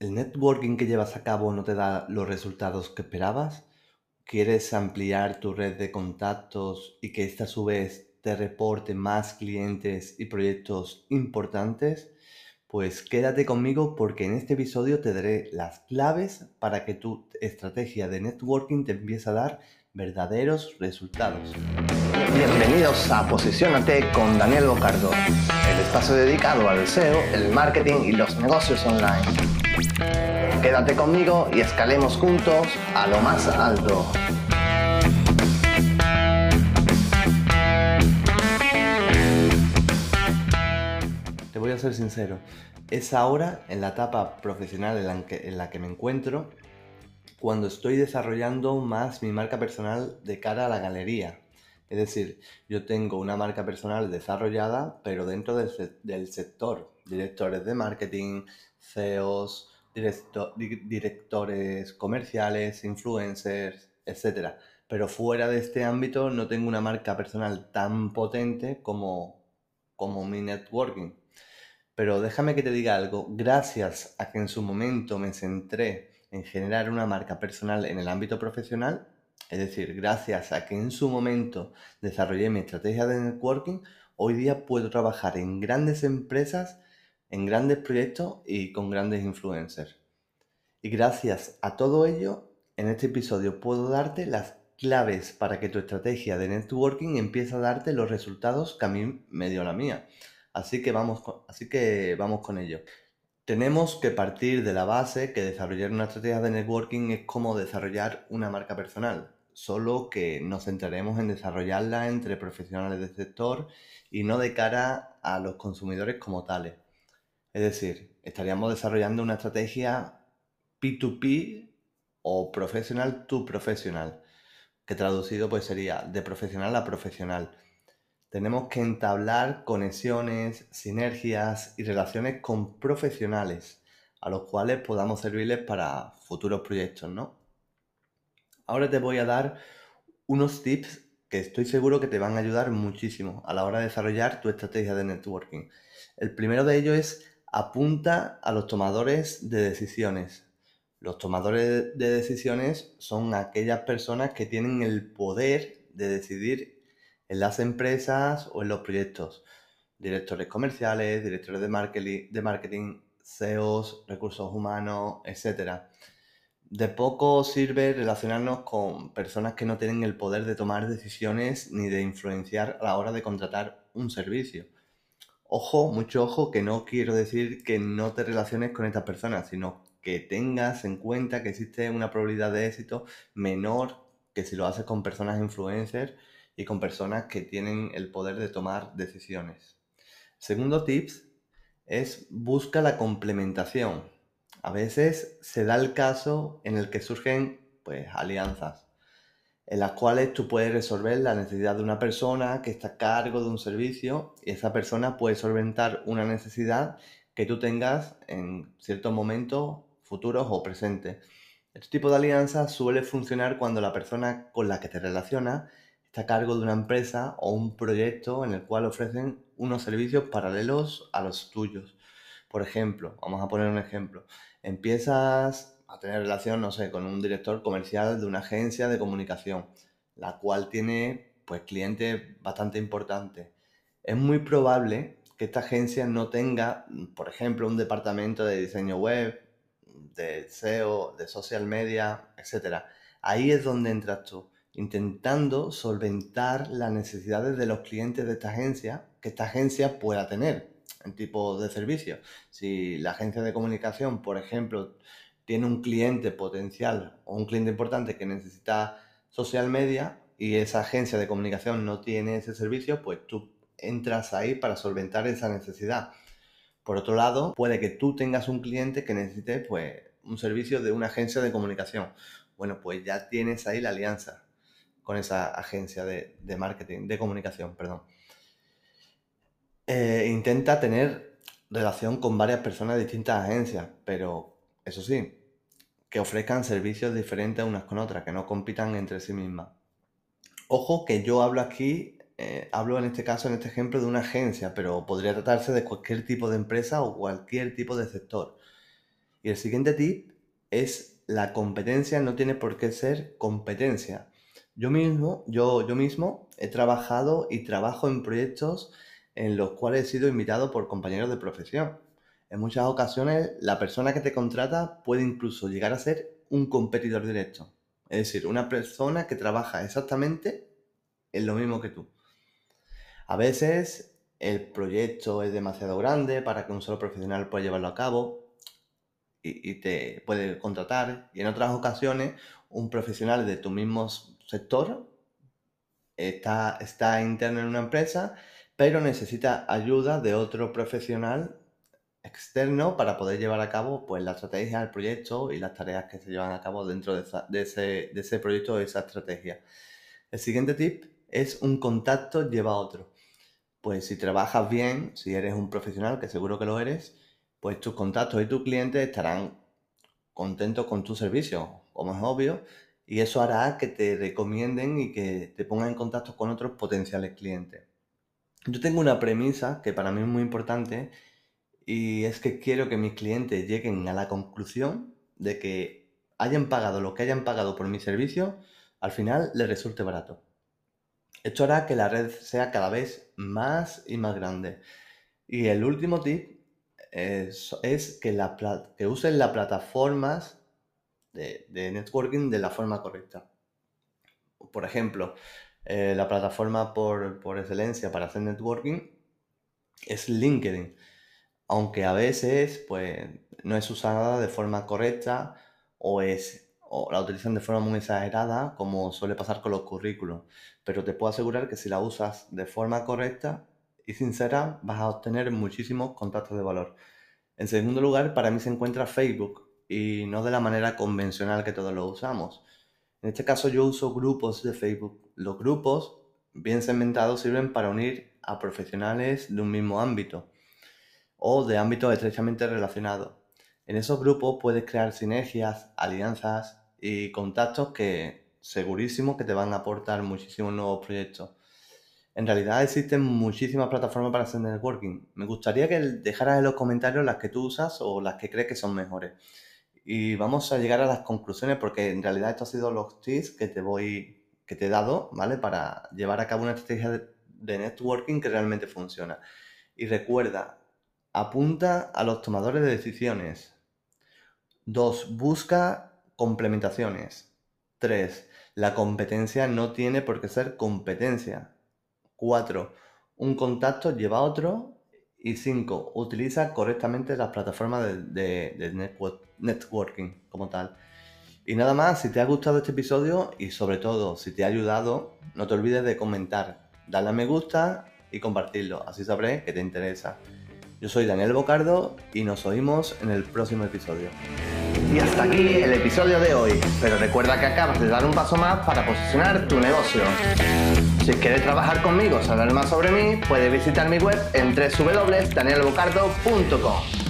¿El networking que llevas a cabo no te da los resultados que esperabas? ¿Quieres ampliar tu red de contactos y que esta a su vez te reporte más clientes y proyectos importantes? Pues quédate conmigo porque en este episodio te daré las claves para que tu estrategia de networking te empiece a dar verdaderos resultados. Bienvenidos a Posicionate con Daniel Bocardo, el espacio dedicado al SEO, el marketing y los negocios online. Quédate conmigo y escalemos juntos a lo más alto. Te voy a ser sincero, es ahora en la etapa profesional en la, que, me encuentro cuando estoy desarrollando más mi marca personal de cara a la galería. Es decir, yo tengo una marca personal desarrollada, pero dentro del sector, directores de marketing, CEOs, directores comerciales, influencers, etc. Pero fuera de este ámbito no tengo una marca personal tan potente como, como mi networking. Pero déjame que te diga algo, gracias a que en su momento me centré en generar una marca personal en el ámbito profesional, es decir, gracias a que en su momento desarrollé mi estrategia de networking, hoy día puedo trabajar en grandes empresas en grandes proyectos y con grandes influencers. Y gracias a todo ello, en este episodio puedo darte las claves para que tu estrategia de networking empiece a darte los resultados que a mí me dio la mía. Así que vamos con, así que vamos con ello. Tenemos que partir de la base que desarrollar una estrategia de networking es como desarrollar una marca personal, solo que nos centraremos en desarrollarla entre profesionales del sector y no de cara a los consumidores como tales. Es decir, estaríamos desarrollando una estrategia P2P o professional to professional, que traducido pues sería de profesional a profesional. Tenemos que entablar conexiones, sinergias y relaciones con profesionales a los cuales podamos servirles para futuros proyectos, ¿no? Ahora te voy a dar unos tips que estoy seguro que te van a ayudar muchísimo a la hora de desarrollar tu estrategia de networking. El primero de ellos es apunta a los tomadores de decisiones. Los tomadores de decisiones son aquellas personas que tienen el poder de decidir en las empresas o en los proyectos. Directores comerciales, directores de marketing, CEOs, recursos humanos, etc. De poco sirve relacionarnos con personas que no tienen el poder de tomar decisiones ni de influenciar a la hora de contratar un servicio. Ojo, mucho ojo, que no quiero decir que no te relaciones con estas personas, sino que tengas en cuenta que existe una probabilidad de éxito menor que si lo haces con personas influencers y con personas que tienen el poder de tomar decisiones. Segundo tips es busca la complementación. A veces se da el caso en el que surgen pues alianzas en las cuales tú puedes resolver la necesidad de una persona que está a cargo de un servicio y esa persona puede solventar una necesidad que tú tengas en ciertos momentos futuros o presentes. Este tipo de alianza suele funcionar cuando la persona con la que te relacionas está a cargo de una empresa o un proyecto en el cual ofrecen unos servicios paralelos a los tuyos. Por ejemplo, vamos a poner un ejemplo. Empiezas a tener relación, no sé, con un director comercial de una agencia de comunicación, la cual tiene pues clientes bastante importantes. Es muy probable que esta agencia no tenga, por ejemplo, un departamento de diseño web, de SEO, de social media, etc. Ahí es donde entras tú, intentando solventar las necesidades de los clientes de esta agencia que esta agencia pueda tener en tipo de servicio. Si la agencia de comunicación, por ejemplo, tiene un cliente potencial o un cliente importante que necesita social media y esa agencia de comunicación no tiene ese servicio, pues tú entras ahí para solventar esa necesidad. Por otro lado, puede que tú tengas un cliente que necesite pues, un servicio de una agencia de comunicación. Bueno, pues ya tienes ahí la alianza con esa agencia de, marketing, de comunicación, perdón. Eh, intenta tener relación con varias personas de distintas agencias, pero eso sí, que ofrezcan servicios diferentes unas con otras, que no compitan entre sí mismas. Ojo que yo hablo aquí, eh, hablo en este caso, en este ejemplo, de una agencia, pero podría tratarse de cualquier tipo de empresa o cualquier tipo de sector. Y el siguiente tip es la competencia no tiene por qué ser competencia. Yo mismo, yo, yo mismo he trabajado y trabajo en proyectos en los cuales he sido invitado por compañeros de profesión. En muchas ocasiones la persona que te contrata puede incluso llegar a ser un competidor directo. Es decir, una persona que trabaja exactamente en lo mismo que tú. A veces el proyecto es demasiado grande para que un solo profesional pueda llevarlo a cabo y, te puede contratar. Y en otras ocasiones, un profesional de tu mismo sector está, está interno en una empresa, pero necesita ayuda de otro profesional externo para poder llevar a cabo pues, la estrategia del proyecto y las tareas que se llevan a cabo dentro de, de, ese, de ese proyecto o esa estrategia. El siguiente tip es un contacto lleva a otro. Pues si trabajas bien, si eres un profesional, que seguro que lo eres, pues tus contactos y tus clientes estarán contentos con tu servicio, como es obvio, y eso hará que te recomienden y que te pongan en contacto con otros potenciales clientes. Yo tengo una premisa que para mí es muy importante y es que quiero que mis clientes lleguen a la conclusión de que hayan pagado lo que hayan pagado por mi servicio, al final les resulte barato. Esto hará que la red sea cada vez más y más grande. Y el último tip es, que, que usen las plataformas de, networking de la forma correcta. Por ejemplo, eh, la plataforma por, por excelencia para hacer networking es LinkedIn aunque a veces pues, no es usada de forma correcta o, es, la utilizan de forma muy exagerada, como suele pasar con los currículos. Pero te puedo asegurar que si la usas de forma correcta y sincera, vas a obtener muchísimos contactos de valor. En segundo lugar, para mí se encuentra Facebook y no de la manera convencional que todos lo usamos. En este caso yo uso grupos de Facebook. Los grupos bien segmentados sirven para unir a profesionales de un mismo ámbito o de ámbitos estrechamente relacionados. En esos grupos puedes crear sinergias, alianzas y contactos que segurísimo que te van a aportar muchísimos nuevos proyectos. En realidad existen muchísimas plataformas para hacer networking. Me gustaría que dejaras en los comentarios las que tú usas o las que crees que son mejores. Y vamos a llegar a las conclusiones porque en realidad estos han sido los tips que te voy, que te he dado, ¿vale? Para llevar a cabo una estrategia de, de networking que realmente funciona. Y recuerda, Apunta a los tomadores de decisiones. 2. Busca complementaciones. 3. La competencia no tiene por qué ser competencia. 4. Un contacto lleva a otro. Y 5. Utiliza correctamente las plataformas de, de networking como tal. Y nada más, si te ha gustado este episodio y sobre todo si te ha ayudado, no te olvides de comentar, darle a me gusta y compartirlo, así sabré que te interesa. Yo soy Daniel Bocardo y nos oímos en el próximo episodio. Y hasta aquí el episodio de hoy, pero recuerda que acabas de dar un paso más para posicionar tu negocio. Si quieres trabajar conmigo, saber más sobre mí, puedes visitar mi web en www.danielbocardo.com.